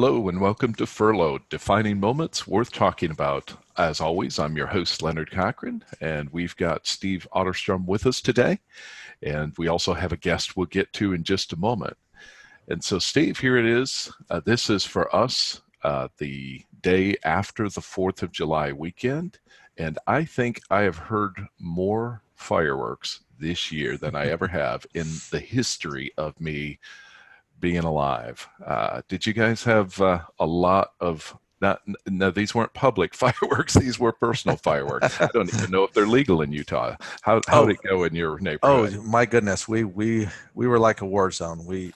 Hello and welcome to Furlough, defining moments worth talking about. As always, I'm your host, Leonard Cochran, and we've got Steve Otterstrom with us today. And we also have a guest we'll get to in just a moment. And so, Steve, here it is. Uh, this is for us uh, the day after the 4th of July weekend. And I think I have heard more fireworks this year than I ever have in the history of me being alive. Uh, did you guys have uh, a lot of not no these weren't public fireworks these were personal fireworks. I don't even know if they're legal in utah. How how did oh, it go in your neighborhood? oh my goodness we we we were like a war zone. We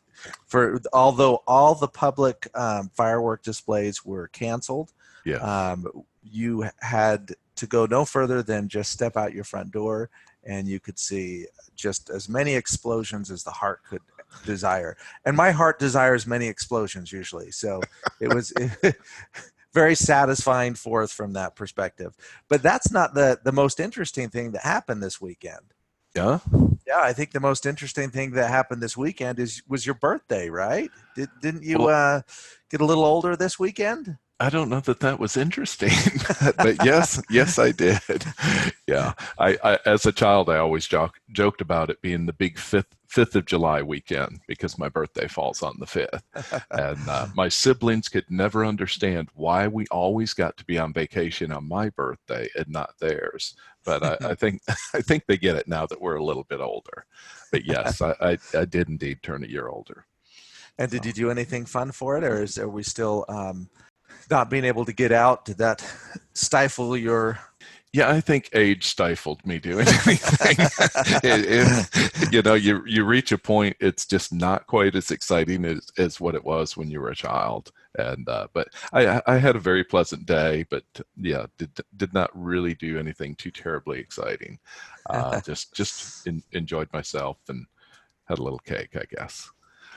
for although all the public um, firework displays were canceled yeah um, you had to go no further than just step out your front door and you could see just as many explosions as the heart could desire. And my heart desires many explosions usually. So it was very satisfying for us from that perspective. But that's not the, the most interesting thing that happened this weekend. Yeah. Yeah, I think the most interesting thing that happened this weekend is was your birthday, right? Did, didn't you well, uh, get a little older this weekend? I don't know that that was interesting, but yes, yes, I did. Yeah, I, I, as a child, I always joke, joked about it being the big fifth Fifth of July weekend because my birthday falls on the fifth, and uh, my siblings could never understand why we always got to be on vacation on my birthday and not theirs. But I, I think I think they get it now that we're a little bit older. But yes, I, I, I did indeed turn a year older. And did you do anything fun for it, or is are we still um, not being able to get out, did that stifle your yeah, I think age stifled me doing anything. it, it, you know, you you reach a point; it's just not quite as exciting as, as what it was when you were a child. And uh, but I I had a very pleasant day, but yeah, did did not really do anything too terribly exciting. Uh, just just in, enjoyed myself and had a little cake, I guess.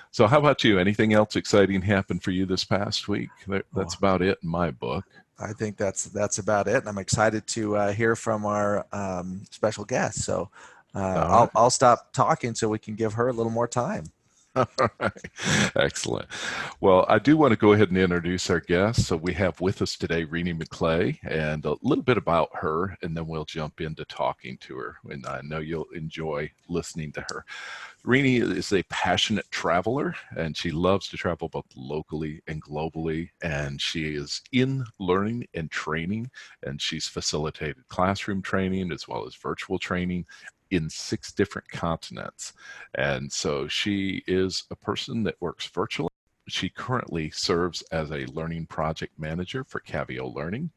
So, how about you? Anything else exciting happened for you this past week? That's about it in my book. I think that's that's about it. And I'm excited to uh, hear from our um, special guest. So, uh. I'll I'll stop talking so we can give her a little more time. All right. Excellent. Well, I do want to go ahead and introduce our guest. So we have with us today Renie McClay and a little bit about her, and then we'll jump into talking to her. And I know you'll enjoy listening to her. Renie is a passionate traveler, and she loves to travel both locally and globally. And she is in learning and training, and she's facilitated classroom training as well as virtual training in six different continents. And so she is a person that works virtually. She currently serves as a learning project manager for Caveo Learning.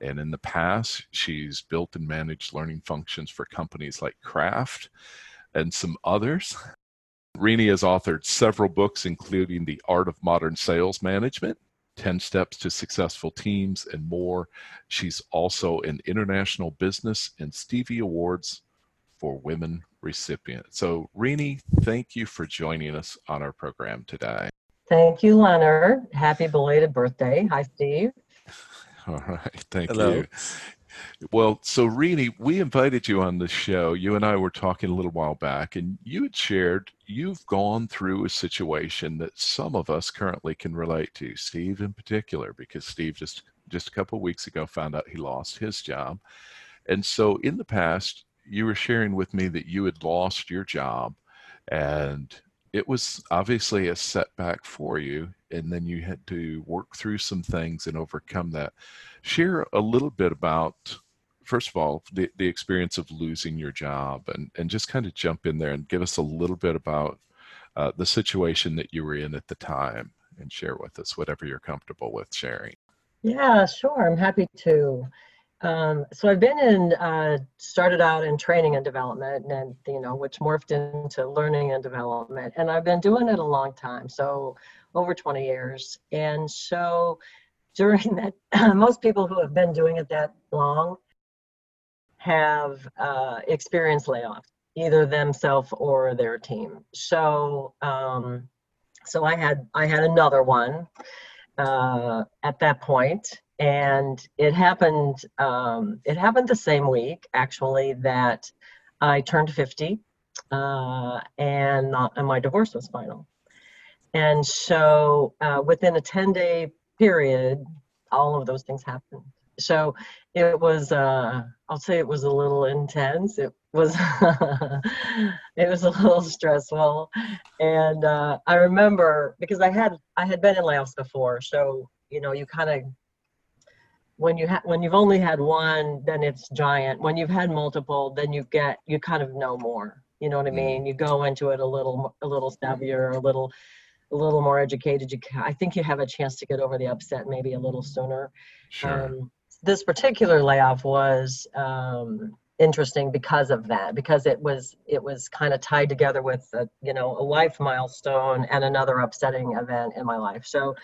And in the past, she's built and managed learning functions for companies like Kraft and some others. Renie has authored several books, including The Art of Modern Sales Management, 10 Steps to Successful Teams, and more. She's also an International Business and Stevie Awards for Women recipient. So, Renie, thank you for joining us on our program today. Thank you, Leonard. Happy belated birthday. Hi, Steve. All right. Thank Hello. you. Well, so Renie, we invited you on the show. You and I were talking a little while back, and you had shared you've gone through a situation that some of us currently can relate to. Steve, in particular, because Steve just just a couple of weeks ago found out he lost his job, and so in the past you were sharing with me that you had lost your job and it was obviously a setback for you and then you had to work through some things and overcome that. Share a little bit about first of all the, the experience of losing your job and, and just kind of jump in there and give us a little bit about uh, the situation that you were in at the time and share with us whatever you're comfortable with sharing. Yeah sure. I'm happy to um, so I've been in, uh, started out in training and development and, you know, which morphed into learning and development. And I've been doing it a long time, so over 20 years. And so during that, most people who have been doing it that long have uh, experienced layoffs, either themselves or their team. So, um, so I had, I had another one uh, at that point and it happened um, it happened the same week actually that i turned 50 uh, and, not, and my divorce was final And so uh, within a 10 day period, all of those things happened. So it was, uh, I'll say it was a little intense. It was, it was a little stressful. And uh, I remember because I had, I had been in layoffs before. So, you know, you kind of, when you have when you've only had one then it's giant. When you've had multiple then you get you kind of know more. You know what i mean? You go into it a little a little savvier a little a little more educated. You ca- i think you have a chance to get over the upset maybe a little sooner. Sure. um, this particular layoff was um, interesting because of that because it was it was kind of tied together with a, you know a life milestone and another upsetting event in my life. So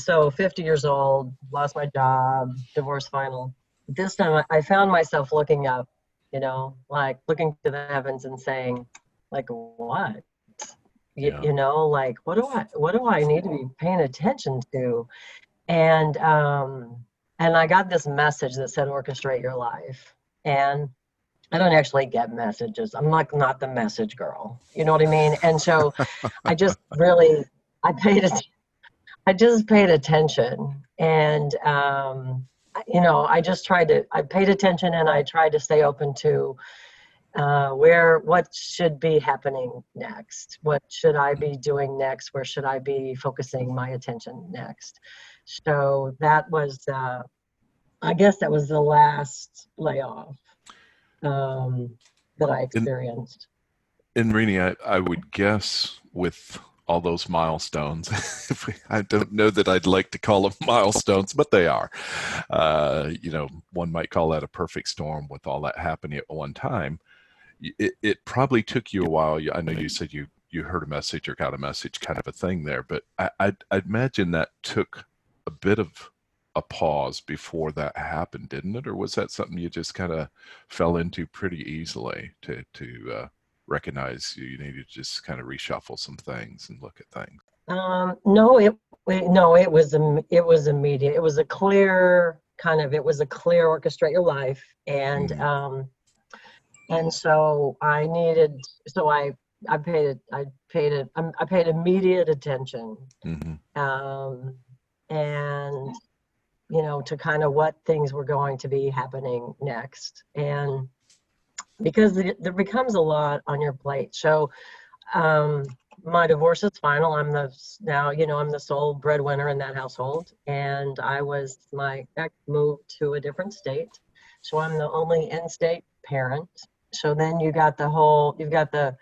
so 50 years old lost my job divorce final. This time I- found myself looking up you know like looking to the heavens and saying like what? You, Yeah. you know like what do i what do i need to be paying attention to? And um and i got this message that said orchestrate your life. And i don't actually get messages. I'm like not the message girl. You know what i mean? And so i just really i paid it i just paid attention and um you know i just tried to i paid attention and i tried to stay open to uh, where what should be happening next? What should i be doing next? Where should i be focusing my attention next? So that was uh, i guess that was the last layoff um, that i experienced. And Renie, I, I would guess with all those milestones, I don't know that I'd like to call them milestones, but they are. Uh, you know, one might call that a perfect storm with all that happening at one time. It, it probably took you a while. I know you said you you heard a message or got a message, kind of a thing there, but I, I'd, I'd imagine that took a bit of a pause before that happened, didn't it? Or was that something you just kind of fell into pretty easily to to uh, recognize you you need to just kind of reshuffle some things and look at things. Um, no, it, no, it was it was immediate. It was a clear kind of it was a clear orchestrate your life, and Mhm. um, and so I needed so I I paid it I paid it um, I paid immediate attention, hmm um, and you know to kind of what things were going to be happening next, and because it, there becomes a lot on your plate. So um, my divorce is final. I'm the now, you know, I'm the sole breadwinner in that household, and I was my ex moved to a different state, so I'm the only in-state parent. So then you got the whole, you've got the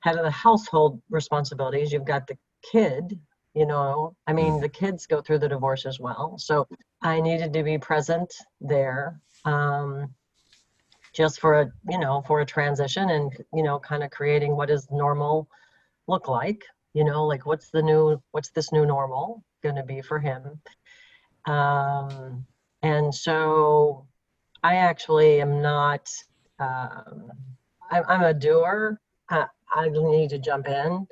head of the household responsibilities. You've got the kid. You know, I mean, the kids go through the divorce as well. So I needed to be present there. Um, just for a you know for a transition and you know kind of creating what is normal look like you know like what's the new what's this new normal going to be for him? Um and so i actually am not um I, i'm a doer. I, I need to jump in.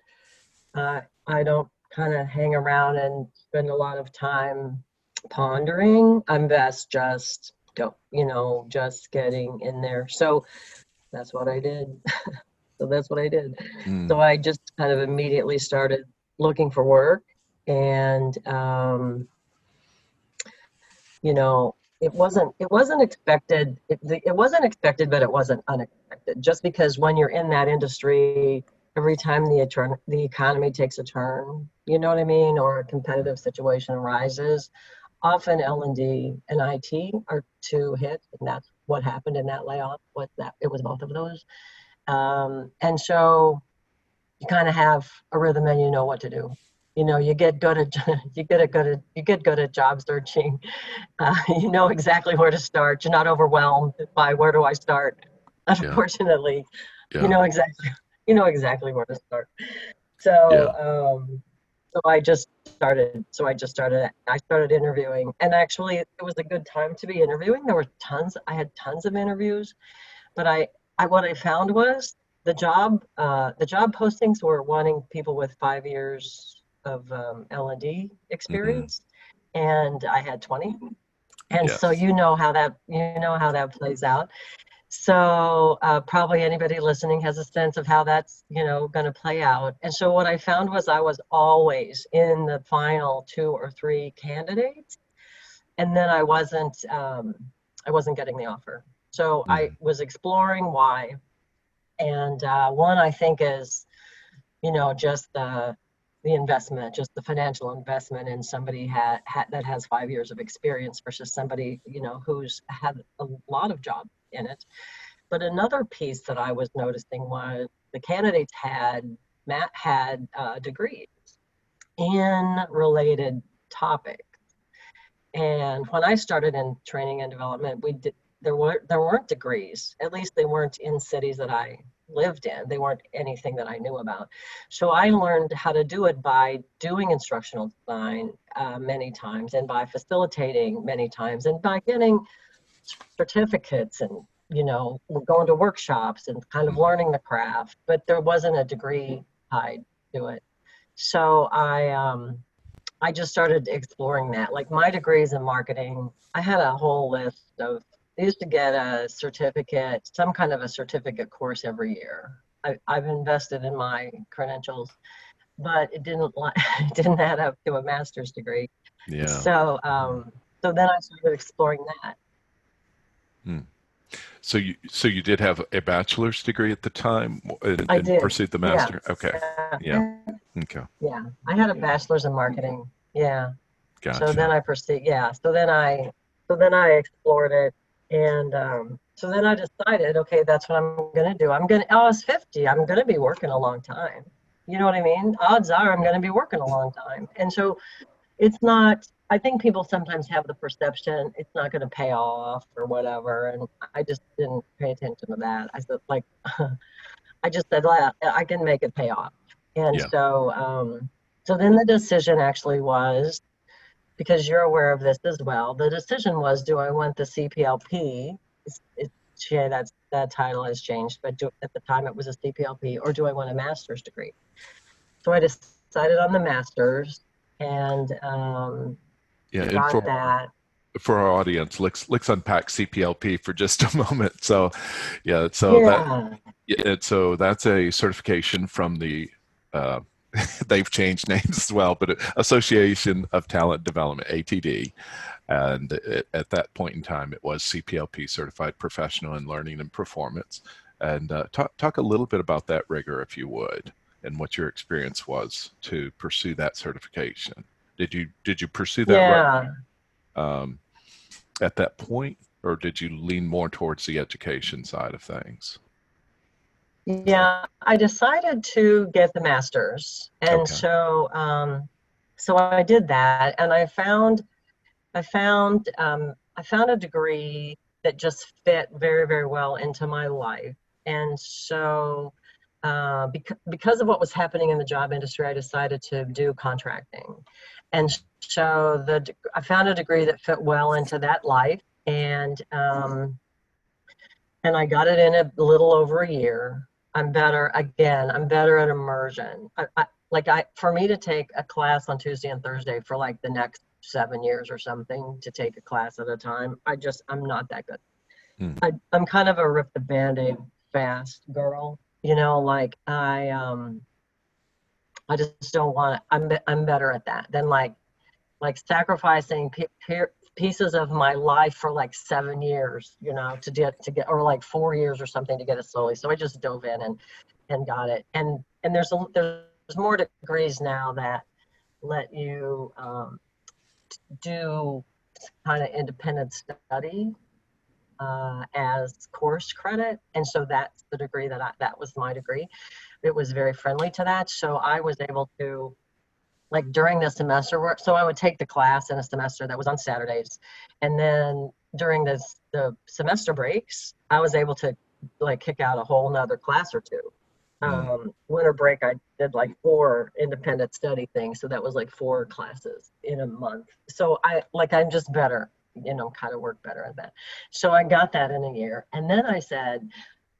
Uh, i don't kind of hang around and spend a lot of time pondering. I'm best just don't you know just getting in there. So that's what i did. So that's what i did. Mm. so i just kind of immediately started looking for work and um you know it wasn't it wasn't expected it, it wasn't expected but it wasn't unexpected. Just because when you're in that industry every time the turn the economy takes a turn you know what i mean or a competitive situation arises often L&D and IT are two hits, and that's what happened in that layoff. What that it was both of those, um, and so you kind of have a rhythm and you know what to do. You know, you get good at you get a good at you get good at job searching. Uh, you know exactly where to start. You're not overwhelmed by where do I start. Unfortunately, Yeah. you know exactly you know exactly where to start. So. Um, so I just started. So I just started. I started interviewing, and actually, it was a good time to be interviewing. There were tons. I had tons of interviews, but I, I what I found was the job. Uh, the job postings were wanting people with five years of um, L and D experience, and I had twenty. And so you know how that you know how that plays out. So uh, probably anybody listening has a sense of how that's you know going to play out. And so what I found was I was always in the final two or three candidates, and then I wasn't um, I wasn't getting the offer. So I was exploring why, and uh, one I think is, you know, just the the investment, just the financial investment in somebody ha, ha, that has five years of experience versus somebody, you know, who's had a lot of job in it. But another piece that I was noticing was the candidates had Matt had uh, degrees in related topics. And when I started in training and development, we did there were there weren't degrees. At least they weren't in cities that I lived in. They weren't anything that I knew about. So I learned how to do it by doing instructional design uh, many times and by facilitating many times and by getting certificates and, you know, going to workshops and kind of learning the craft, but there wasn't a degree tied to it. So I, um, I just started exploring that. Like my degrees in marketing, I had a whole list of I used to get a certificate, some kind of a certificate course every year. I, i've invested in my credentials, but it didn't it didn't add up to a master's degree. Yeah. So um, so then I started exploring that. Hmm. So you so you did have a bachelor's degree at the time and, I and pursued the master. Yeah. Okay. Yeah. Okay. Yeah, I had a bachelor's in marketing. Yeah. Gotcha. So then I pursued. Yeah. So then I so then I explored it and um, so then I decided, okay, that's what I'm going to do. I'm going to, I was 50. I'm going to be working a long time. You know what I mean? Odds are I'm going to be working a long time. And so it's not, I think people sometimes have the perception it's not going to pay off or whatever. And I just didn't pay attention to that. I said, like, I just said, I can make it pay off. And Yeah. so, um, so then the decision actually was because you're aware of this as well. The decision was, do I want the CPLP? It's, it's, yeah, that's, that title has changed, but do, at the time it was a CPLP, or do I want a master's degree? So I decided on the master's and um, Yeah. And for that. for our audience, let's let's unpack CPLP for just a moment. So, yeah. So that yeah, Yeah, and so that's a certification from the uh, they've changed names as well, but Association of Talent Development (ATD), and it, at that point in time, it was CPLP Certified Professional in Learning and Performance. And uh, talk talk a little bit about that rigor, if you would, and what your experience was to pursue that certification. Did you did you pursue that right, yeah. um, at that point, or did you lean more towards the education side of things? Yeah, I decided to get the master's, and Okay. so um, so I did that, and I found I found um, I found a degree that just fit very very well into my life, and so uh, because because of what was happening in the job industry, I decided to do contracting, and so the deg- I found a degree that fit well into that life, and um, and I got it in a little over a year. I'm better again. I'm better at immersion. I, I, like I, for me to take a class on Tuesday and Thursday for like the next seven years or something to take a class at a time. I just I'm not that good. Hmm. I, I'm kind of a rip the band-aid fast girl. You know, like I um I just don't want. I'm I'm better at that than like like sacrificing pieces of my life for like seven years, you know, to get to get or like four years or something to get it slowly. So I just dove in and and got it. And and there's a there's more degrees now that let you um, do kind of independent study uh, as course credit. And so that's the degree that I, that was my degree. It was very friendly to that. So I was able to, like during the semester work, so I would take the class in a semester that was on Saturdays. And then during this, the semester breaks, I was able to like kick out a whole nother class or two. Mm. Um, winter break, I did like four independent study things. So that was like four classes in a month. So I like, I'm just better, you know, kind of work better at that. So I got that in a year. And then I said,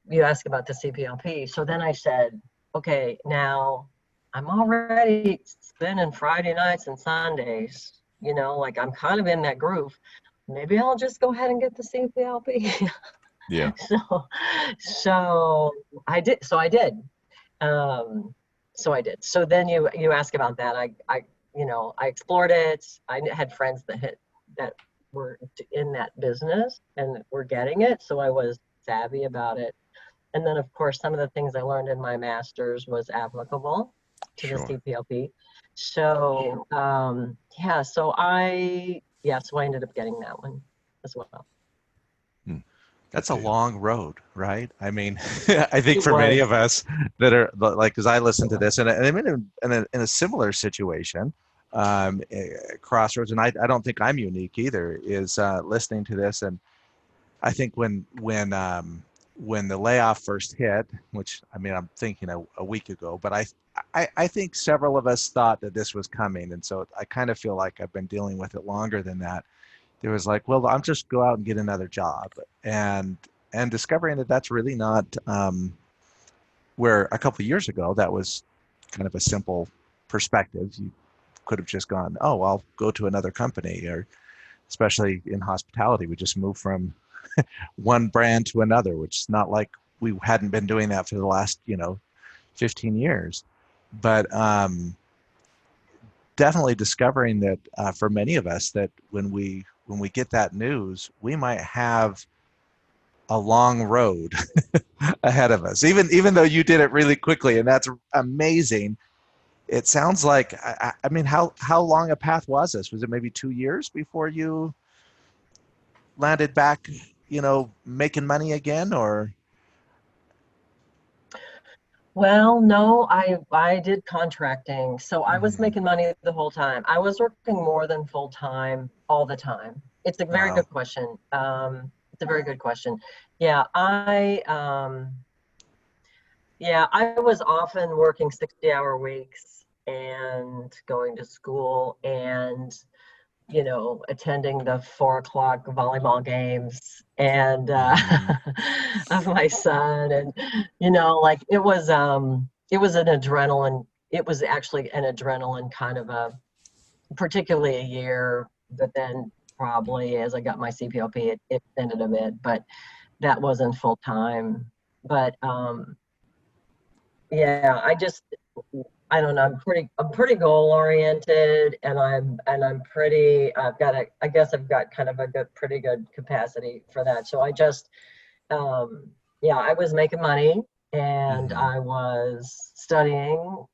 you ask about the CPLP. So then I said, okay, now I'm already spending Friday nights and Sundays, you know, like I'm kind of in that groove. Maybe I'll just go ahead and get the CPLP. Yeah. so, so I did. So I did. Um, so I did. So then you you ask about that. I I you know I explored it. I had friends that hit that were in that business and were getting it. So I was savvy about it. And then of course some of the things I learned in my master's was applicable to Sure. the CPLP. So um, yeah. So I yeah. So I ended up getting that one as well. That's a long road, right? I mean, I think It for many of us that are like, as I listen to this, and, and I'm in a, in a, in a similar situation, um, crossroads, and I, I don't think I'm unique either. Is uh, listening to this, and I think when when um, when the layoff first hit, which I mean, I'm thinking a, a week ago, but I, I I think several of us thought that this was coming, and so I kind of feel like I've been dealing with it longer than that there was like, well, I'm just go out and get another job, and and discovering that that's really not um, where a couple years ago that was kind of a simple perspective. You could have just gone, oh, I'll go to another company, or especially in hospitality, we just move from one brand to another, which is not like we hadn't been doing that for the last you know 15 years, but um, definitely discovering that uh, for many of us that when we when we get that news we might have a long road ahead of us even even though you did it really quickly and that's amazing it sounds like I, I- mean how how long a path was this was it maybe two years before you landed back you know making money again or Well, no, I I did contracting. So I was Mhm. making money the whole time. I was working more than full time all the time. It's a very Wow. good question. Um, it's a very good question. Yeah, I um, yeah, I was often working 60 hour weeks and going to school and you know attending the four o'clock volleyball games and uh, of my son and you know like it was um it was an adrenaline it was actually an adrenaline kind of a particularly a year but then probably as i got my CPLP it, it extended a bit but that wasn't full time. But um yeah i just i don't know i'm pretty i'm pretty goal oriented and i'm and i'm pretty i've got a i guess i've got kind of a good pretty good capacity for that so i just um yeah i was making money and Mhm. i was studying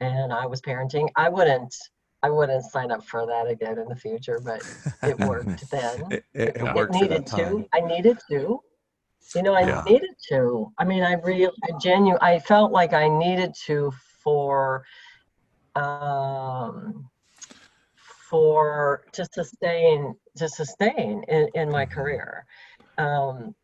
and i was parenting i wouldn't i wouldn't sign up for that again in the future but it worked then it, it, it it worked needed to. I needed to. You know, I Yeah. needed to. I mean, I really, I genu, I felt like I needed to for, um, for to sustain to sustain in, in my Mhm. career. Um,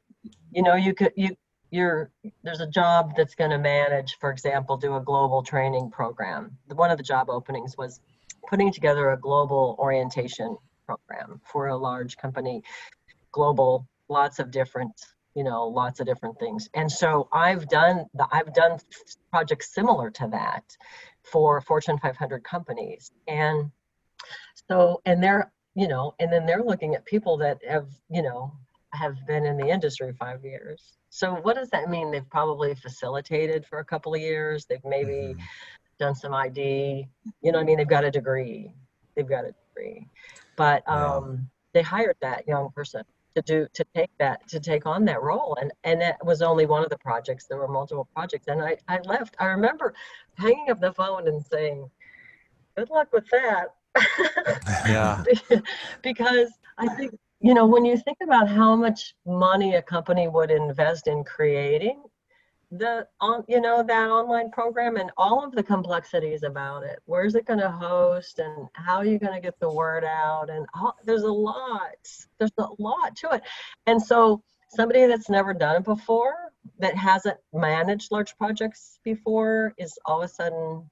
you know, you could you you're there's a job that's going to manage, for example, do a global training program. One of the job openings was putting together a global orientation program for a large company, global, lots of different, you know, lots of different things. And so I've done the, I've done projects similar to that for Fortune 500 companies. And so, and they're, you know, and then they're looking at people that have, you know, have been in the industry five years. So what does that mean? They've probably facilitated for a couple of years. They've maybe Mhm. done some ID. You know, what I mean, they've got a degree. They've got a degree, but Yeah. um, they hired that young person to do to take that to take on that role, and and that was only one of the projects. There were multiple projects, and I I left. I remember hanging up the phone and saying, "Good luck with that." yeah because I think, you know, when you think about how much money a company would invest in creating the on you know that online program and all of the complexities about it where's it going to host and how are you going to get the word out and all, there's a lot there's a lot to it and so somebody that's never done it before that hasn't managed large projects before is all of a sudden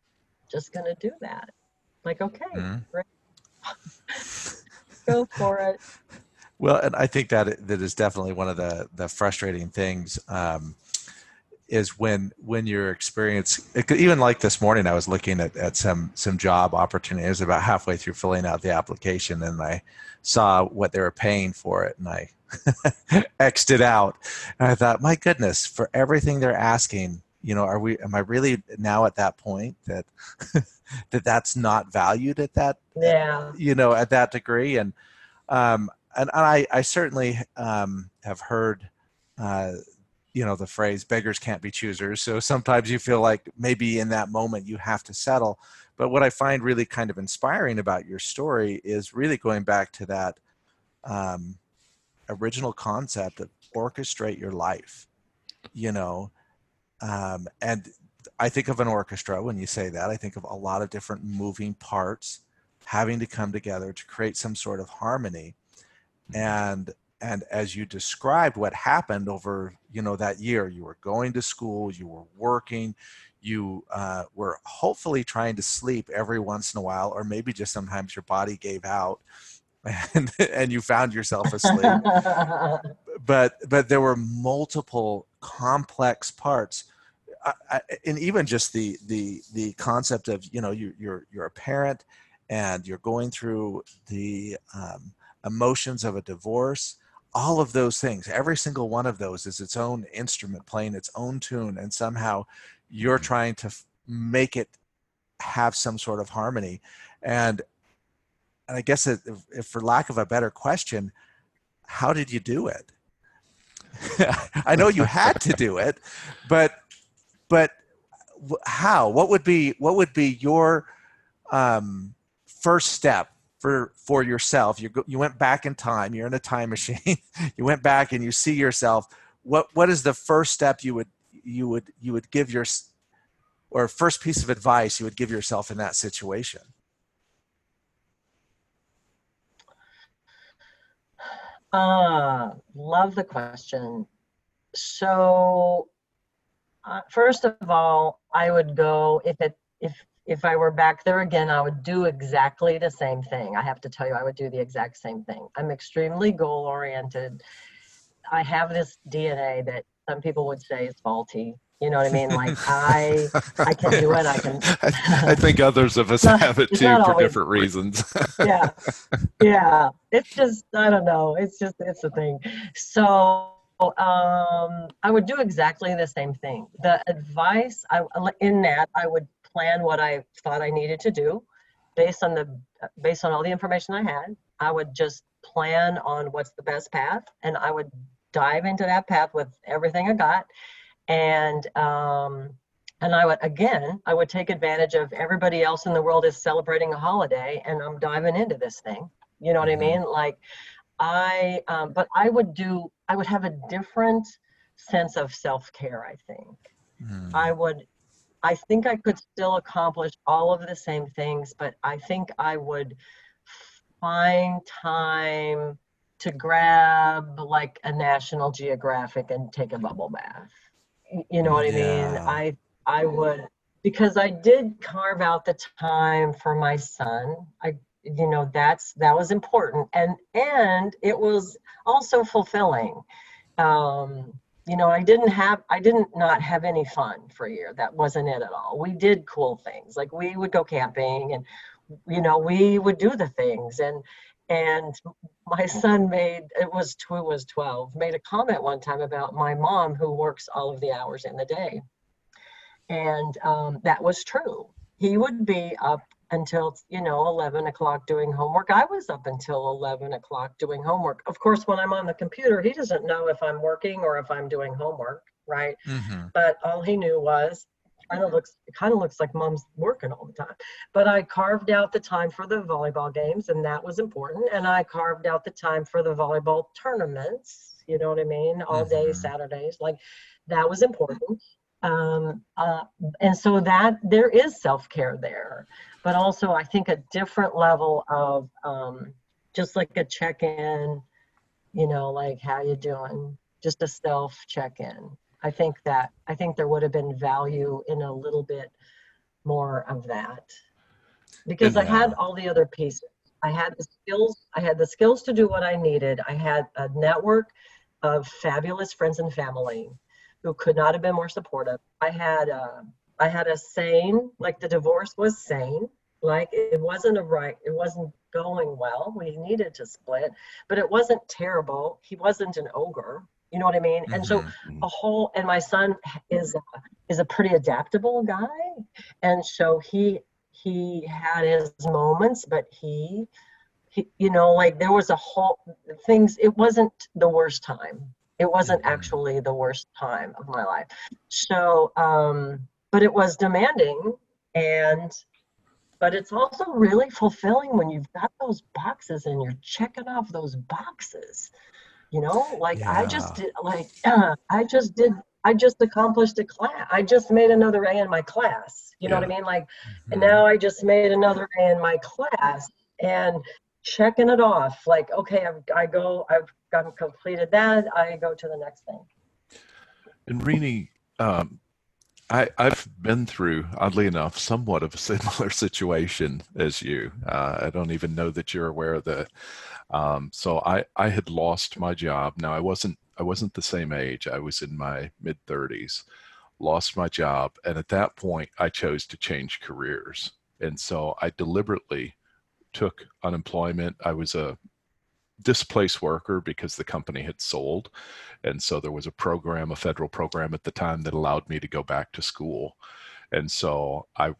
just going to do that like okay Mhm. go for it Well, and I think that that is definitely one of the the frustrating things. Um, is when when your experience even like this morning i was looking at, at some some job opportunities about halfway through filling out the application and i saw what they were paying for it and i xed it out. And i thought my goodness for everything they're asking you know are we am i really now at that point that that that's not valued at that yeah. you know at that degree? And um and, and i i certainly um have heard uh you know the phrase beggars can't be choosers. So sometimes you feel like maybe in that moment you have to settle. But what i find really kind of inspiring about your story is really going back to that um, original concept of orchestrate your life you know? Um, and i think of an orchestra when you say that i think of a lot of different moving parts having to come together to create some sort of harmony. And and as you described what happened over you know that year you were going to school you were working you uh, were hopefully trying to sleep every once in a while or maybe just sometimes your body gave out and, and you found yourself asleep. But but there were multiple complex parts. I, I, and even just the the the concept of you know you, you're you're a parent and you're going through the um, emotions of a divorce all of those things every single one of those is its own instrument playing its own tune and somehow you're mm-hmm. trying to f- make it have some sort of harmony and and i guess it, if, if for lack of a better question how did you do it i know you had to do it but but how what would be what would be your um, first step for for yourself. You go, you went back in time you're in a time machine you went back and you see yourself. What what is the first step you would you would you would give your or first piece of advice you would give yourself in that situation? Uh love the question. So uh, first of all i would go if it if if I were back there again, I would do exactly the same thing. I have to tell you, I would do the exact same thing. I'm extremely goal oriented. I have this DNA that some people would say is faulty. You know what I mean? Like I, I can do it. I can. I, think others of us not, have it too for always, different reasons. yeah, yeah. It's just I don't know. It's just it's a thing. So um, I would do exactly the same thing. The advice I in that I would plan what I thought I needed to do based on the based on all the information I had. I would just plan on what's the best path and I would dive into that path with everything I got. And um and I would again, I would take advantage of everybody else in the world is celebrating a holiday and I'm diving into this thing. You know what mm-hmm. I mean? Like I um but I would do I would have a different sense of self-care, I think. Mm. I would I think I could still accomplish all of the same things, but I think I would find time to grab like a National Geographic and take a bubble bath. You know what I mean? I I would because I did carve out the time for my son. I you know that's that was important and and it was also fulfilling. Um you know i didn't have i didn't not have any fun for a year. That wasn't it at all. We did cool things. Like we would go camping and you know we would do the things. And and my son made it was two was 12 made a comment one time about my mom who works all of the hours in the day. And um, that was true. He would be up until you know 11 o'clock doing homework. I was up until 11 o'clock doing homework. Of course when i'm on the computer he doesn't know if i'm working or if i'm doing homework right? Mm-hmm. but all he knew was kind of looks it kind of looks like mom's working all the time. But i carved out the time for the volleyball games and that was important. And i carved out the time for the volleyball tournaments you know what i mean? All mm-hmm. day saturdays like that was important um, uh, and so that there is self-care there but also I think a different level of um, just like a check-in, you know, like how you doing, just a self check-in. I think that I think there would have been value in a little bit more of that because I had all the other pieces. I had the skills. I had the skills to do what I needed. I had a network of fabulous friends and family who could not have been more supportive. I had a, I had a sane, like the divorce was sane, like it wasn't a right, it wasn't going well. We needed to split, but it wasn't terrible. He wasn't an ogre. You know what I mean? And so Mhm. a whole and my son is a, is a pretty adaptable guy and so he he had his moments but he he you know like there was a whole things it wasn't the worst time it wasn't Mhm. actually the worst time of my life. So um but it was demanding and but it's also really fulfilling when you've got those boxes and you're checking off those boxes you know? Like i just did like i just did i just accomplished a class i just made another a in my class you know what i mean? Like and Mhm. now i just made another a in my class and checking it off like okay I've, i go i've gotten completed that i go to the next thing And Renie, um, I, I've been through, oddly enough, somewhat of a similar situation as you. Uh, I don't even know that you're aware of that. Um, so I, I had lost my job. Now I wasn't I wasn't the same age. I was in my mid 30s. Lost my job, and at that point, I chose to change careers. And so I deliberately took unemployment. I was a displaced worker because the company had sold. And so there was a program, a federal program at the time that allowed me to go back to school. And so I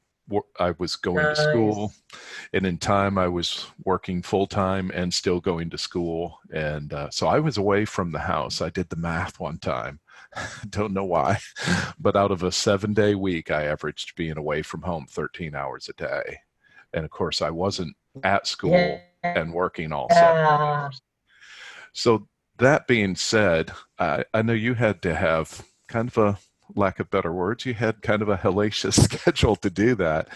I was going to school and in time I was working full time and still going to school. And uh, so I was away from the house. I did the math one time. Don't know why, but out of a seven day week, I averaged being away from home 13 hours a day. And of course, I wasn't at school yeah, and working all seven yeah. so that being said, I, I know you had to have kind of a lack of better words, you had kind of a hellacious schedule to do that.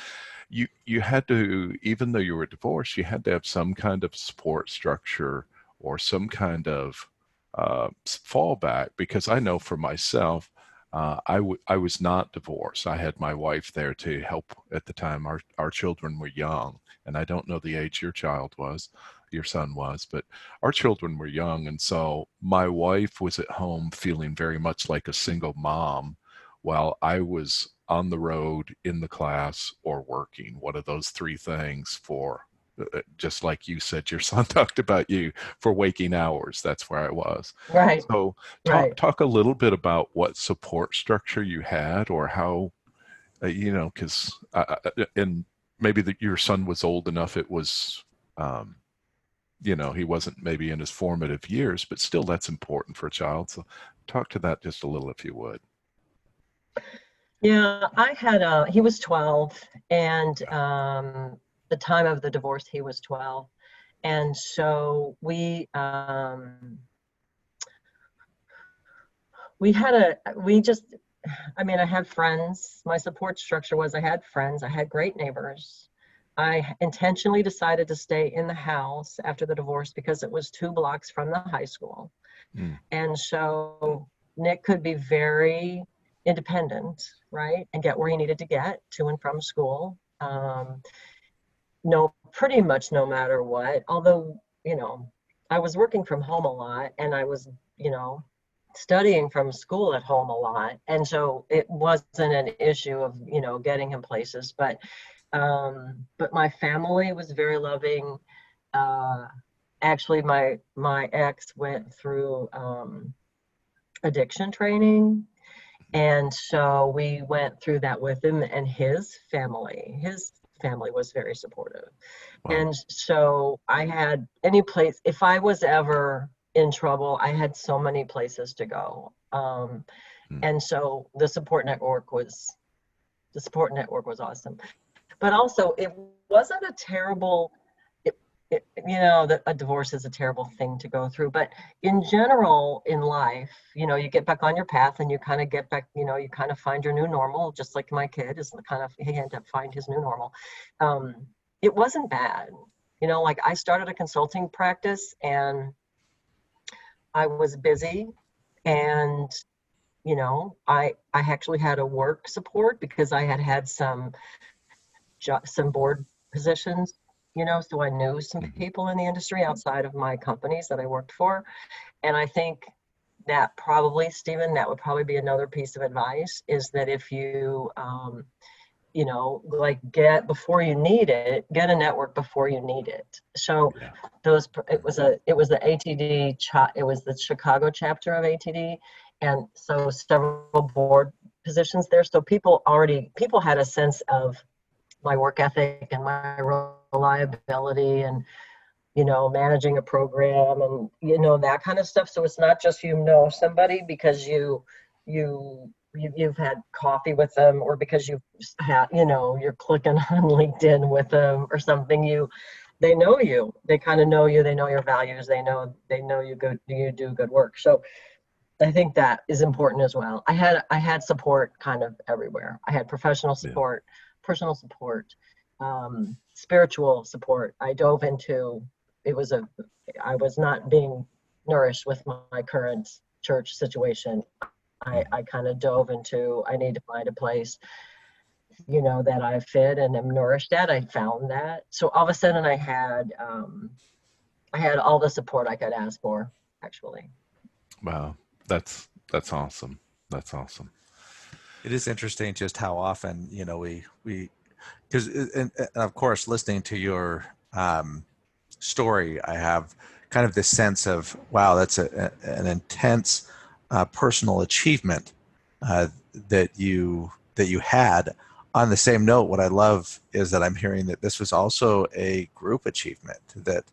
You you had to, even though you were divorced, you had to have some kind of support structure or some kind of uh, fallback. Because I know for myself, uh, I w- I was not divorced. I had my wife there to help at the time. Our our children were young, and I don't know the age your child was, your son was, but our children were young and so my wife was at home feeling very much like a single mom while i was on the road in the class or working one of those three things for Uh, uh, just like you said your son talked about you for waking hours that's where i was. Right. So talk, right. talk a little bit about what support structure you had or how uh, you know because uh, and maybe that your son was old enough it was um, you know he wasn't maybe in his formative years but still that's important for a child so talk to that just a little if you would. Yeah, I had a, he was 12 and um, the time of the divorce, he was 12. And so we, um, we had a, we just, I mean, I had friends. My support structure was I had friends, I had great neighbors. I intentionally decided to stay in the house after the divorce because it was two blocks from the high school. Mm. And so Nick could be very independent, right? And get where he needed to get to and from school. Um, no, pretty much no matter what. Although, you know, I was working from home a lot and I was, you know, studying from school at home a lot. And so it wasn't an issue of, you know, getting him places. But um, but my family was very loving. Uh, actually, my my ex went through um, addiction training and so we went through that with him and his family his family was very supportive Wow. and so i had any place if i was ever in trouble i had so many places to go um, Hmm. and so the support network was the support network was awesome but also it wasn't a terrible it, you know that a divorce is a terrible thing to go through but in general in life you know you get back on your path and you kind of get back you know you kind of find your new normal just like my kid is kind of he had to find his new normal. Um, it wasn't bad. You know like i started a consulting practice and i was busy and you know i i actually had a work support because i had had some some board positions you know so i knew some Mhm. people in the industry outside of my companies that i worked for and i think that probably, Stephen, that would probably be another piece of advice is that if you, um, you know, like get before you need it, get a network before you need it. So Yeah. those, it was a, it was the ATD, it was the Chicago chapter of ATD. And so several board positions there. So people already, people had a sense of my work ethic and my reliability and you know managing a program and you know that kind of stuff. So it's not just you know somebody because you you, you you've had coffee with them or because you've had you know you're clicking on linkedin with them or something. You they know you. They kind of know you. They know your values. They know they know you good you do good work. So i think that is important as well. I had i had support kind of everywhere. I had professional Yeah. support personal support um, spiritual support. I dove into it was a i was not being nourished with my, my current church situation. I i kind of dove into i need to find a place you know that i fit and am nourished at. I found that. So all of a sudden i had um i had all the support i could ask for actually. Wow, that's that's awesome. That's awesome. It is interesting just how often you know we we because and, and of course listening to your um, story, I have kind of this sense of wow, that's a, a- an intense uh, personal achievement uh, that you that you had. On the same note, what I love is that I'm hearing that this was also a group achievement. That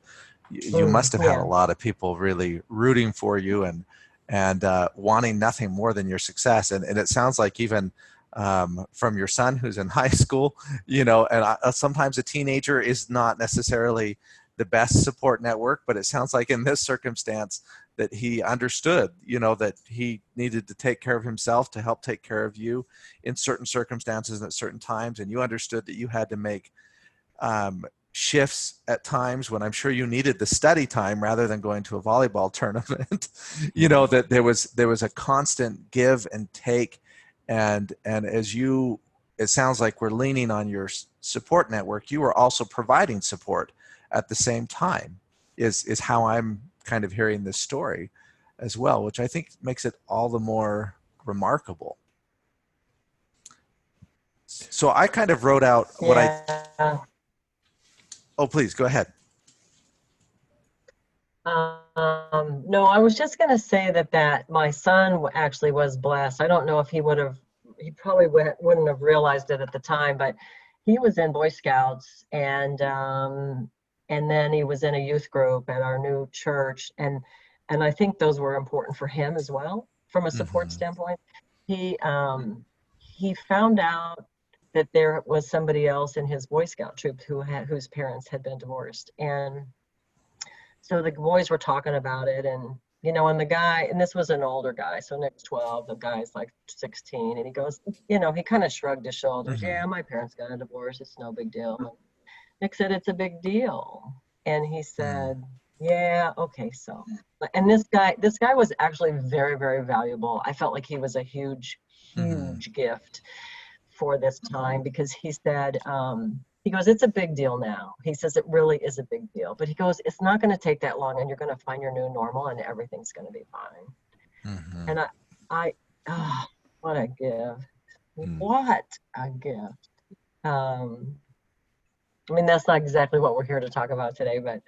y- you Mm, must have had a lot of people really rooting for you and and uh, wanting nothing more than your success. And, and it sounds like even um, from your son who's in high school, you know, and I, uh, sometimes a teenager is not necessarily the best support network, but it sounds like in this circumstance that he understood, you know, that he needed to take care of himself to help take care of you in certain circumstances and at certain times. And you understood that you had to make um, shifts at times when I'm sure you needed the study time rather than going to a volleyball tournament. you know that there was there was a constant give and take, and and as you, it sounds like we're leaning on your support network. You are also providing support at the same time. Is is how I'm kind of hearing this story as well, which I think makes it all the more remarkable. So I kind of wrote out what I. yeah. Oh, please go ahead. Um, no, I was just going to say that that my son actually was blessed. I don't know if he would have, he probably wouldn't have realized it at the time, but he was in Boy Scouts and um, and then he was in a youth group at our new church, and and I think those were important for him as well from a support Mhm. standpoint. He um, he found out that there was somebody else in his Boy Scout troop who had whose parents had been divorced, and so the boys were talking about it and you know and the guy and this was an older guy so nick's 12 the guy's like 16 and he goes you know he kind of shrugged his shoulders. Mhm. yeah my parents got a divorce it's no big deal. Nick said it's a big deal. And he said yeah okay so. And this guy this guy was actually very very valuable. I felt like he was a huge Mhm. huge gift for this time because he said um, he goes it's a big deal now. He says it really is a big deal. But he goes it's not going to take that long and you're going to find your new normal and everything's going to be fine. Mhm. and i i ah, what a gift. Mm. what a gift. Um i mean that's not exactly what we're here to talk about today but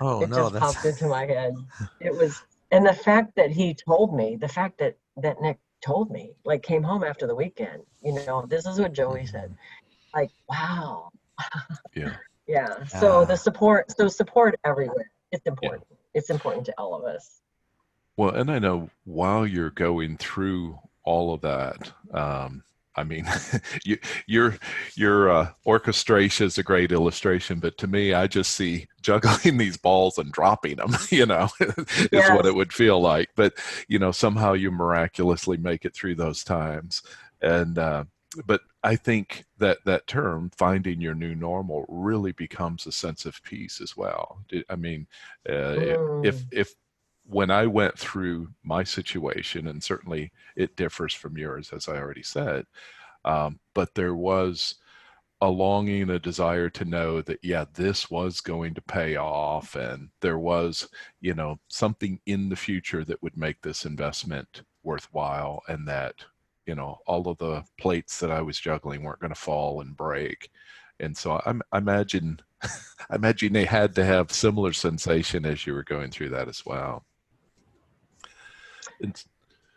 Oh, it no, just that's- popped into my head. It was and the fact that he told me the fact that that nick told me like came home after the weekend you know this is what joey said. Like wow Yeah. yeah so Ah. the support so support everywhere it's important it's important to all of us Well, and I know while you're going through all of that, um, I mean, you, your your uh, orchestration is a great illustration, but to me, I just see juggling these balls and dropping them. You know, is Yes. what it would feel like. But you know, somehow you miraculously make it through those times. And uh, but I think that that term, finding your new normal, really becomes a sense of peace as well. I mean, uh, if Mm. if when I went through my situation, and certainly it differs from yours, as I already said, um, but there was a longing, a desire to know that, yeah, this was going to pay off and there was, you know, something in the future that would make this investment worthwhile and that, you know, all of the plates that I was juggling weren't going to fall and break. And so I, I imagine, I imagine they had to have similar sensation as you were going through that as well. It's,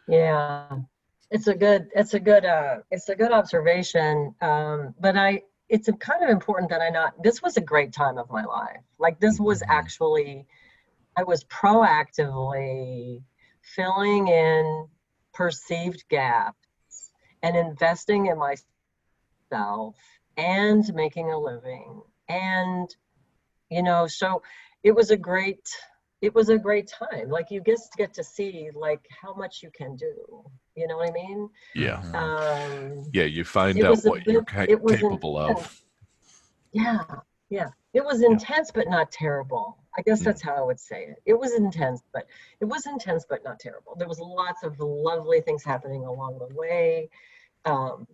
yeah, it's a good, it's a good, uh, it's a good observation. Um, but I, it's kind of important that I not, this was a great time of my life. Like this was Mm-hmm. actually, I was proactively filling in perceived gaps and investing in myself and making a living. And, you know, so it was a great, it was a great time. Like you just get to see like how much you can do. You know what I mean? yeah. Um, Yeah, you find out was a what you're ca- it was capable of. Yeah, yeah. It was intense, but not terrible. I guess Mm. that's how I would say it. It was intense, but it was intense, but not terrible. There was lots of lovely things happening along the way. Um,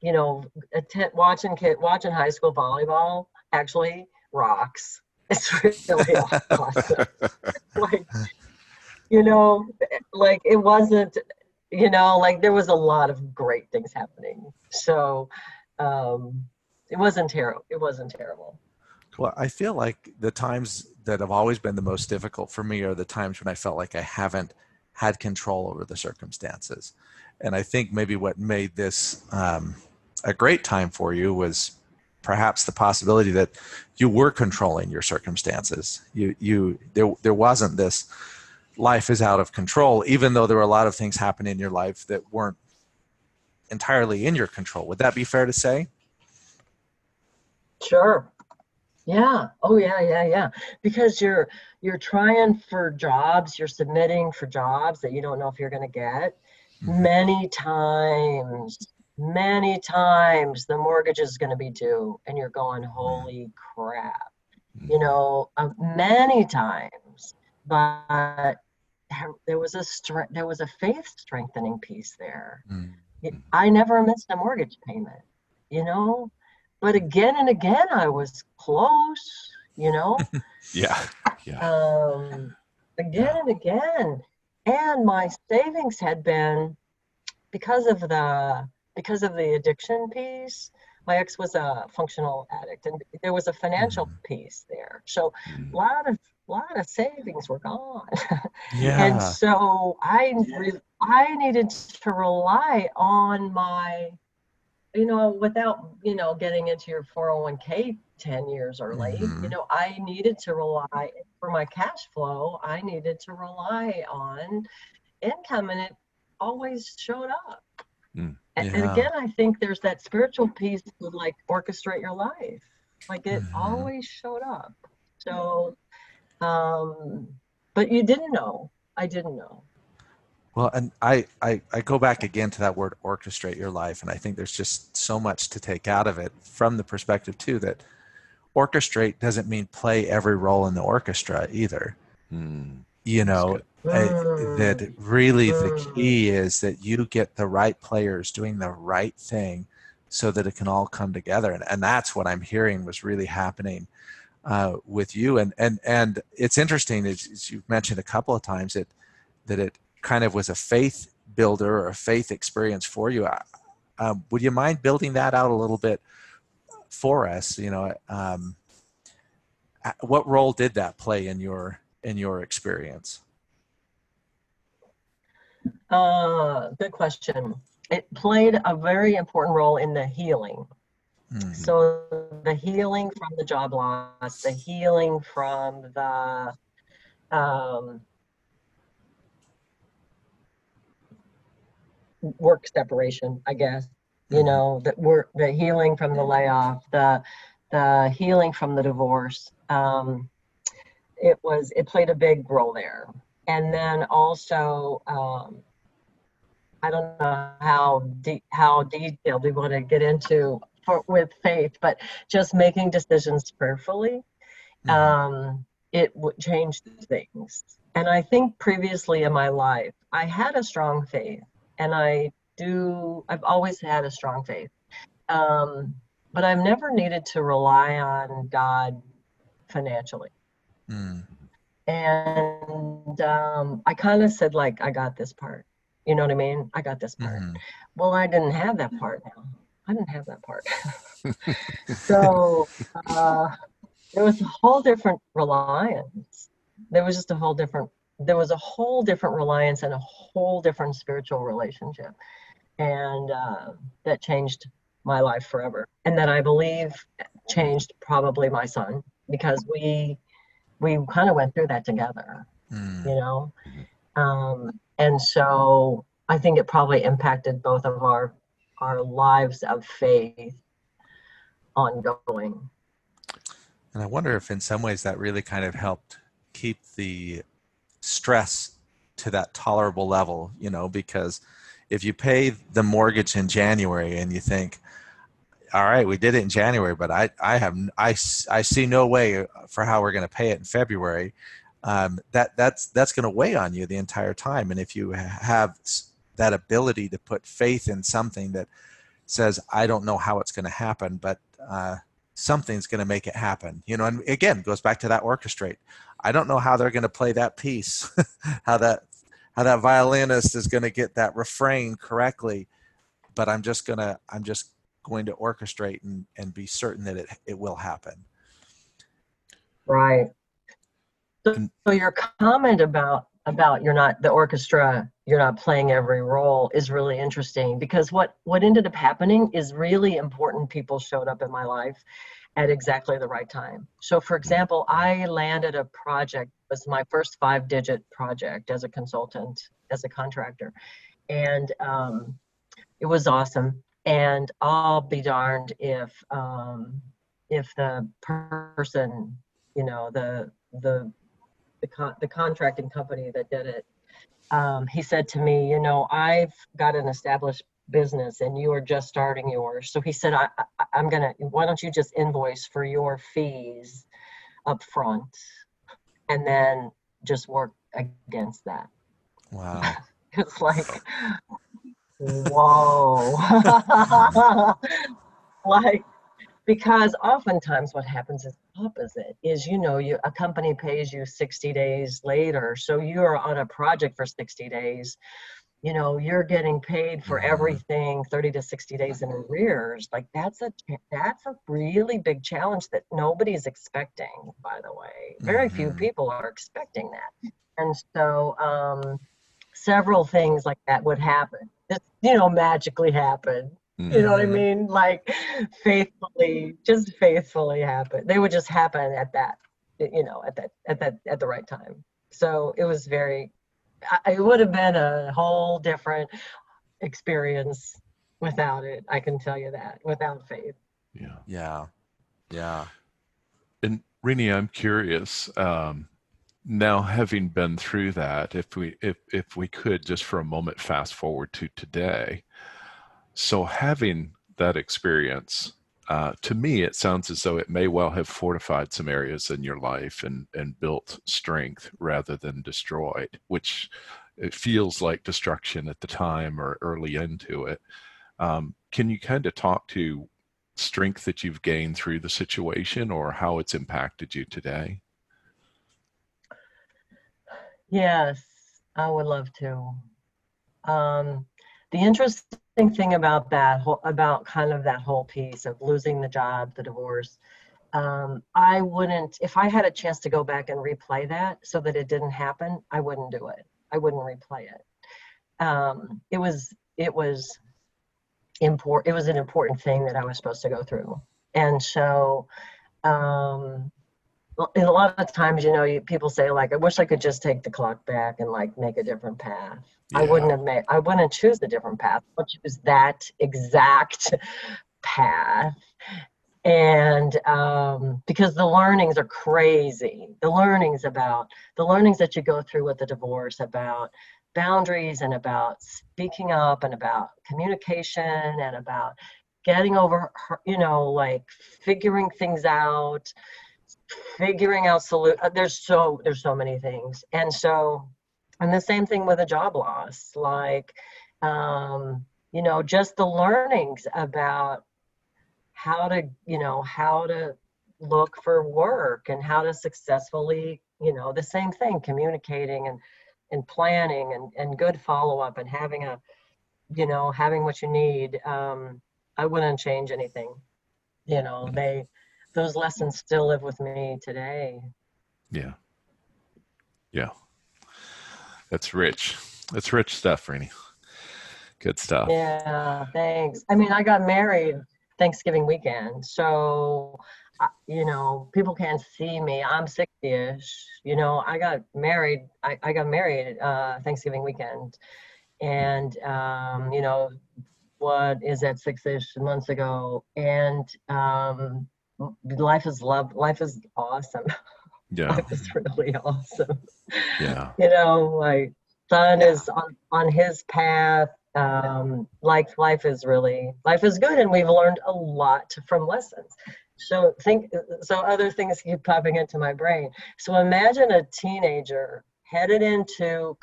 you know, atten- watching kid, watching high school volleyball actually rocks. It's really awesome. like, you know, like it wasn't, you know, like there was a lot of great things happening. So, um, it wasn't terrible. It wasn't terrible. Well, I feel like the times that have always been the most difficult for me are the times when I felt like I haven't had control over the circumstances. And I think maybe what made this um, a great time for you was perhaps the possibility that you were controlling your circumstances. You, you, there, there wasn't this life is out of control, even though there were a lot of things happening in your life that weren't entirely in your control. Would that be fair to say? Sure. Yeah. Oh yeah, yeah, yeah. Because you're you're trying for jobs, you're submitting for jobs that you don't know if you're going to get. Mhm. Many times, many times the mortgage is going to be due and you're going, "Holy crap." You know, uh, many times. But there- was a strength there was a faith strengthening piece there. Mm. it- I never missed a mortgage payment, you know. But again and again, I was close, you know. Yeah. Yeah. um, again and again, and my savings had been because of the because of the addiction piece. My ex was a functional addict, and there was a financial Mhm. piece there. So Mm. a lot of a lot of savings were gone. Yeah. And so I re- I needed to rely on my, you know, without you know getting into your 401k 10 years early, you Mhm. know, I needed to rely for my cash flow. I needed to rely on income, and it always showed up. Mm. A- And, Yeah. again, I think there's that spiritual piece to like orchestrate your life. Like it Mhm. always showed up. So, um, but you didn't know. I didn't know. Well, and I, I, I go back again to that word orchestrate your life. And I think there's just so much to take out of it from the perspective, too, that orchestrate doesn't mean play every role in the orchestra either. Mm. You know, I- Mm. that really the key is that you get the right players doing the right thing so that it can all come together. And, and that's what I'm hearing was really happening uh, with you. And, and, and it's interesting, as, as you've mentioned a couple of times, that, that it kind of was a faith builder or a faith experience for you. Um, would you mind building that out a little bit for us? You know, um, what role did that play in your in your experience? Uh, good question. It played a very important role in the healing. Mhm. So the healing from the job loss, the healing from the um, work separation, I guess. You Mhm. know, that work, the healing from the layoff, the the healing from the divorce. Um, it was it played a big role there, and then also. Um, I don't know how de- how detailed we want to get into for, with faith, but just making decisions prayerfully, Mhm. um, it would change things. And I think previously in my life, I had a strong faith, and I do. I've always had a strong faith, um, but I've never needed to rely on God financially. Mm. And um, I kind of said, like, I got this part. You know what I mean? I got this part. Mhm. Well, I didn't have that part now. I didn't have that part. so uh, there was a whole different reliance. There was just a whole different, there was a whole different reliance and a whole different spiritual relationship. And uh, that changed my life forever. And that I believe changed probably my son because we, we kind of went through that together Mm. you know um, and so i think it probably impacted both of our our lives of faith ongoing And I wonder if, in some ways, that really kind of helped keep the stress to that tolerable level, you know, because if you pay the mortgage in January and you think, all right, we did it in January, but I, I have, I, I see no way for how we're going to pay it in February. Um, that that's that's going to weigh on you the entire time. And if you have that ability to put faith in something that says, I don't know how it's going to happen, but uh, something's going to make it happen you know and again goes back to that orchestrate. I don't know how they're going to play that piece how that how that violinist is going to get that refrain correctly but i'm just going to i'm just going to orchestrate and, and be certain that it, it will happen. Right. So, so your comment about about you're not the orchestra you're not playing every role is really interesting because what what ended up happening is really important people showed up in my life at exactly the right time. So for example i landed a project was my first five digit project as a consultant as a contractor. And um, it was awesome. And i'll be darned if um, if the person you know the the the, con- the contracting company that did it um, he said to me you know i've got an established business and you are just starting yours. So he said I, I i'm gonna why don't you just invoice for your fees up front and then just work against that? Wow. It's like whoa. Like because oftentimes what happens is opposite is you know you a company pays you 60 days later so you're on a project for 60 days. You know you're getting paid for Mhm. everything 30 to 60 days in arrears. Like that's a that's a really big challenge that nobody's expecting by the way. Very few Mhm. people are expecting that. And so um several things like that would happen. Just you know magically happen you know what I Mhm. mean? Like faithfully, just faithfully happen. They would just happen at that, you know, at that, at that, at the right time. So it was very, I- it would have been a whole different experience without it. I can tell you that without faith. Yeah. yeah yeah And Renie, I'm curious. Um, now, having been through that, if we if if we could just for a moment fast forward to today. So, having that experience, uh, to me, it sounds as though it may well have fortified some areas in your life and and built strength rather than destroyed, which it feels like destruction at the time or early into it. Um, can you kind of talk to strength that you've gained through the situation or how it's impacted you today? Yes, I would love to. Um, the interesting thing about that, whole, about kind of that whole piece of losing the job, the divorce, um, I wouldn't, if I had a chance to go back and replay that so that it didn't happen, I wouldn't do it. I wouldn't replay it. Um, it was, it was important. it was an important thing that I was supposed to go through. And so, um, and a lot of times, you know, you, people say like, I wish I could just take the clock back and like make a different path. I wouldn't have made, I wouldn't choose the different path. I choose that exact path. And um, because the learnings are crazy, the learnings about the learnings that you go through with the divorce about boundaries and about speaking up and about communication and about getting over, you know, like figuring things out, figuring out solu- uh, There's so there's so many things, and so and the same thing with a job loss like um, you know just the learnings about how to you know how to look for work and how to successfully you know the same thing communicating and and planning and, and good follow-up and having a you know having what you need. Um, i wouldn't change anything you know they those lessons still live with me today yeah yeah that's rich that's rich stuff Renie. good stuff yeah thanks i mean i got married thanksgiving weekend so you know, people can't see me. I'm 60-ish. You know, I got married. I, I got married uh, Thanksgiving weekend, and um, you know, what is that six-ish months ago? And um, life is love. Life is awesome. Yeah, life is really awesome. Yeah, you know, my son yeah. is on on his path. Um, like life is really life is good, and we've learned a lot from lessons so think so other things keep popping into my brain so imagine a teenager headed into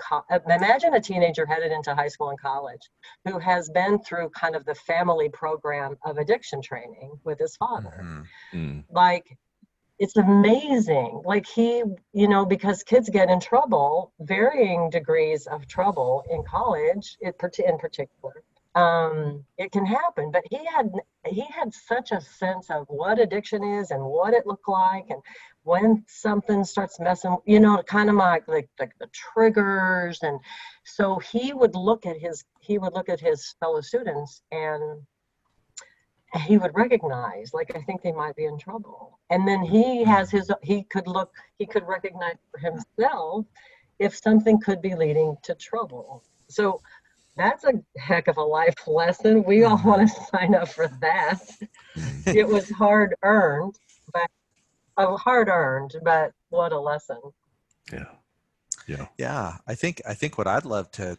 imagine a teenager headed into high school and college who has been through kind of the family program of addiction training with his father mm-hmm. like it's amazing like he you know because kids get in trouble varying degrees of trouble in college in particular um, it can happen. But he had he had such a sense of what addiction is and what it looked like, and when something starts messing, you know, kind of like like, like the triggers. And so he would look at his he would look at his fellow students and he would recognize like i think they might be in trouble and then he has his he could look he could recognize for himself if something could be leading to trouble so that's a heck of a life lesson. We all mm-hmm. want to sign up for that. it was hard earned, but hard earned, but what a lesson. Yeah. Yeah. Yeah. I think, I think what I'd love to,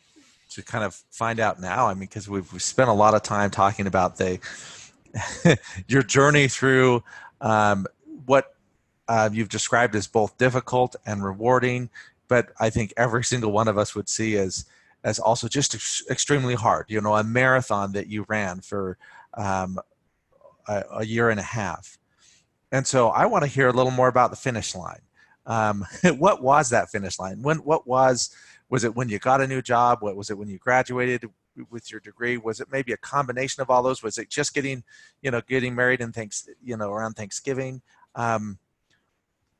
to kind of find out now, I mean, because we've, we've spent a lot of time talking about the, your journey through um, what uh, you've described as both difficult and rewarding, but I think every single one of us would see as, as also just ex- extremely hard. You know, a marathon that you ran for um, a, a, year and a half. And so I want to hear a little more about the finish line. Um, what was that finish line? When? What was? Was it when you got a new job? What was it when you graduated with your degree? Was it maybe a combination of all those? Was it just getting, you know, getting married and thanks, you know, around Thanksgiving? Um,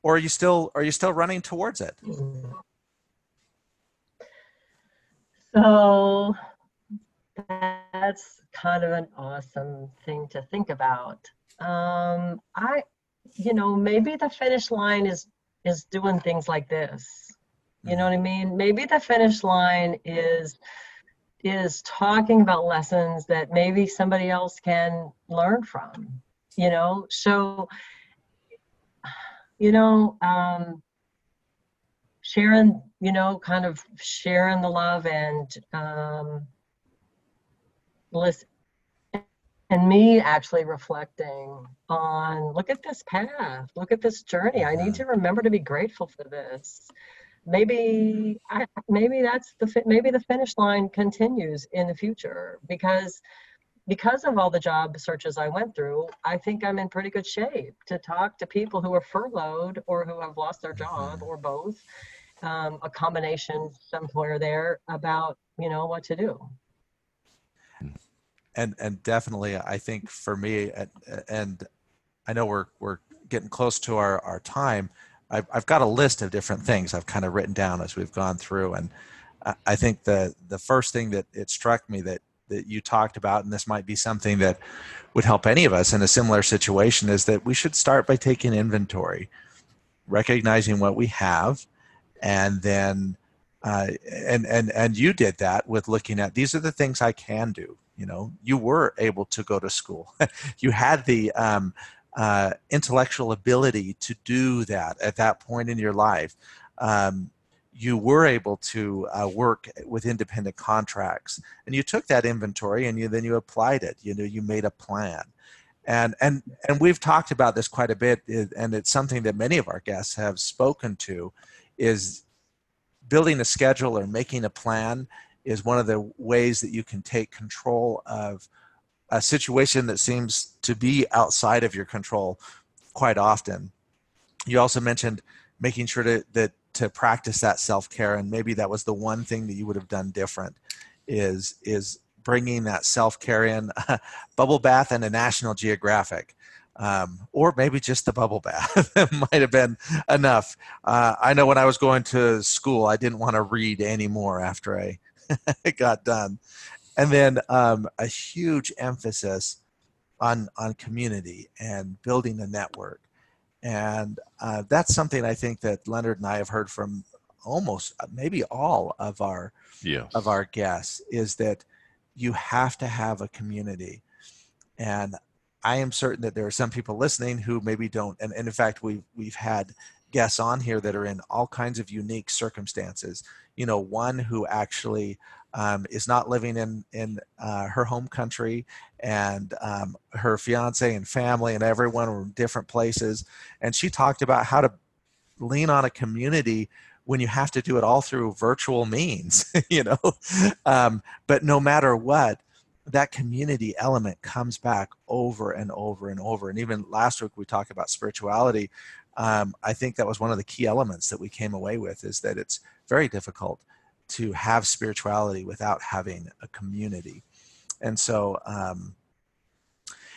or are you still are you still running towards it? So that's kind of an awesome thing to think about. Um, I, you know, maybe the finish line is is doing things like this. You know what I mean? Maybe the finish line is is talking about lessons that maybe somebody else can learn from. You know, so you know, um, sharing, you know, kind of sharing the love and um, listen, and me actually reflecting on look at this path, look at this journey. I need to remember to be grateful for this. Maybe I, maybe that's the maybe the finish line continues in the future because because of all the job searches I went through, I think I'm in pretty good shape to talk to people who are furloughed or who have lost their job or both um, a combination somewhere there about you know what to do and and definitely i think for me and, and i know we're we're getting close to our our time I've, I've got a list of different things i've kind of written down as we've gone through and i think the the first thing that it struck me that that you talked about and this might be something that would help any of us in a similar situation is that we should start by taking inventory recognizing what we have and then uh, and and and you did that with looking at these are the things I can do. You know, you were able to go to school. you had the um, uh, intellectual ability to do that at that point in your life. Um, you were able to uh, work with independent contracts, and you took that inventory and you then you applied it. You know, you made a plan. And, and, and we've talked about this quite a bit, and it's something that many of our guests have spoken to is building a schedule or making a plan is one of the ways that you can take control of a situation that seems to be outside of your control quite often. You also mentioned making sure to, that to practice that self-care and maybe that was the one thing that you would have done different is is bringing that self-care in bubble bath and a national geographic um, or maybe just the bubble bath might have been enough uh, i know when i was going to school i didn't want to read anymore after i got done and then um, a huge emphasis on on community and building a network and uh, that's something I think that Leonard and I have heard from almost uh, maybe all of our yes. of our guests is that you have to have a community. And I am certain that there are some people listening who maybe don't. And, and in fact, we've we've had guests on here that are in all kinds of unique circumstances. You know, one who actually um, is not living in in uh, her home country, and um, her fiance and family and everyone were in different places. And she talked about how to lean on a community when you have to do it all through virtual means, you know. Um, but no matter what, that community element comes back over and over and over. And even last week we talked about spirituality. Um, I think that was one of the key elements that we came away with is that it's very difficult to have spirituality without having a community. And so, um,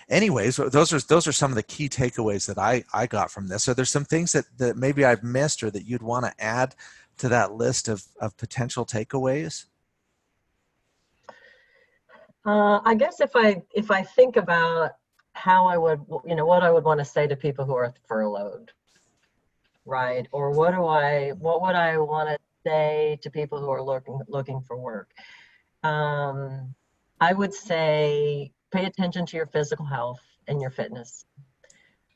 anyways, those are those are some of the key takeaways that I I got from this. So there's some things that that maybe I've missed or that you'd want to add to that list of of potential takeaways. Uh, I guess if I if I think about how I would you know what I would want to say to people who are furloughed, right? Or what do I what would I want to say to people who are looking looking for work? Um, I would say pay attention to your physical health and your fitness.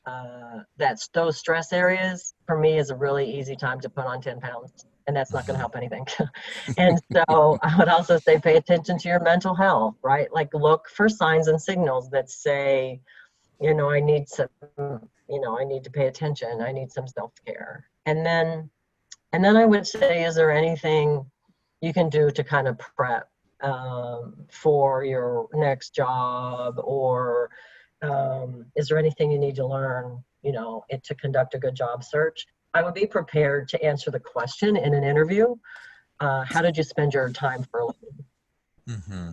Uh, that's those stress areas for me is a really easy time to put on 10 pounds and that's not going to help anything and so i would also say pay attention to your mental health right like look for signs and signals that say you know i need some you know i need to pay attention i need some self-care and then and then I would say, is there anything you can do to kind of prep um, for your next job or um, is there anything you need to learn, you know, it, to conduct a good job search? I would be prepared to answer the question in an interview. Uh, how did you spend your time for mm-hmm.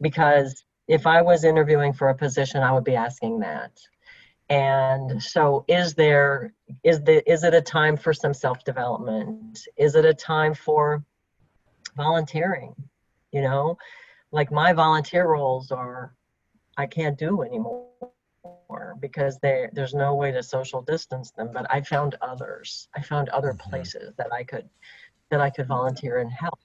Because if I was interviewing for a position, I would be asking that. And so is there is the is it a time for some self-development? Is it a time for volunteering? You know, like my volunteer roles are I can't do anymore because there there's no way to social distance them but i found others i found other mm-hmm. places that i could that i could volunteer and help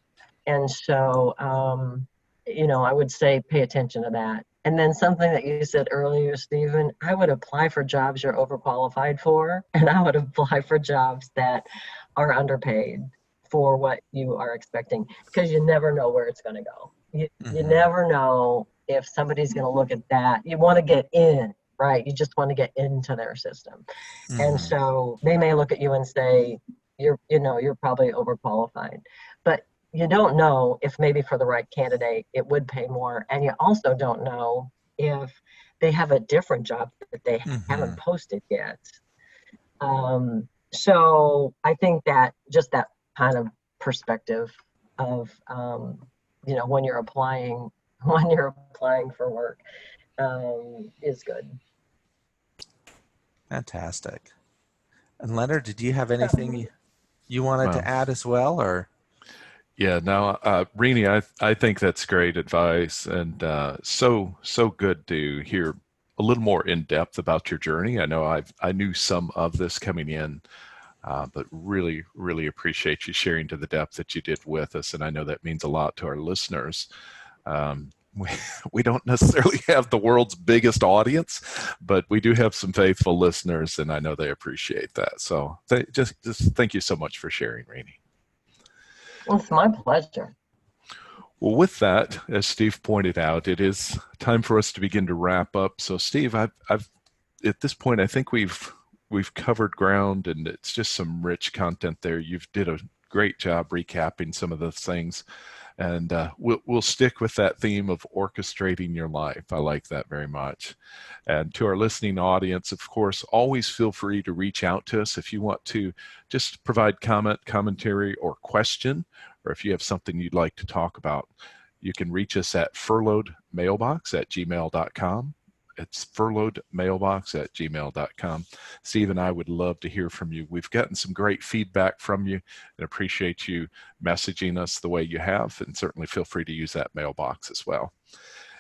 and so um, you know i would say pay attention to that and then something that you said earlier, Stephen, I would apply for jobs you're overqualified for, and I would apply for jobs that are underpaid for what you are expecting because you never know where it's going to go. You, mm-hmm. you never know if somebody's going to look at that. You want to get in, right? You just want to get into their system. Mm-hmm. And so they may look at you and say, you're, you know, you're probably overqualified. But you don't know if maybe for the right candidate it would pay more and you also don't know if they have a different job that they mm-hmm. haven't posted yet. Um, so i think that just that kind of perspective of um, you know when you're applying when you're applying for work um, is good. Fantastic. And leonard did you have anything you, you wanted to add as well or yeah, no, uh, Renie, I I think that's great advice, and uh, so so good to hear a little more in depth about your journey. I know I I knew some of this coming in, uh, but really really appreciate you sharing to the depth that you did with us, and I know that means a lot to our listeners. Um, we, we don't necessarily have the world's biggest audience, but we do have some faithful listeners, and I know they appreciate that. So th- just just thank you so much for sharing, Renie. It's my pleasure. Well, with that, as Steve pointed out, it is time for us to begin to wrap up. So, Steve, I've, I've at this point, I think we've we've covered ground, and it's just some rich content there. You've did a great job recapping some of the things. And uh, we'll, we'll stick with that theme of orchestrating your life. I like that very much. And to our listening audience, of course, always feel free to reach out to us if you want to just provide comment, commentary, or question, or if you have something you'd like to talk about. You can reach us at furloughedmailbox at gmail.com it's furloughed mailbox at gmail.com. Steve and I would love to hear from you. We've gotten some great feedback from you and appreciate you messaging us the way you have, and certainly feel free to use that mailbox as well.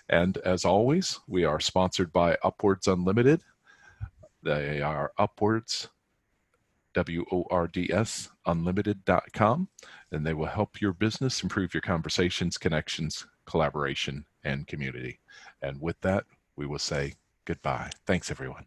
And as always, we are sponsored by UpWords Unlimited. They are UpWords, W O R D S, unlimited.com, and they will help your business improve your conversations, connections, collaboration, and community. And with that, we will say goodbye. Thanks, everyone.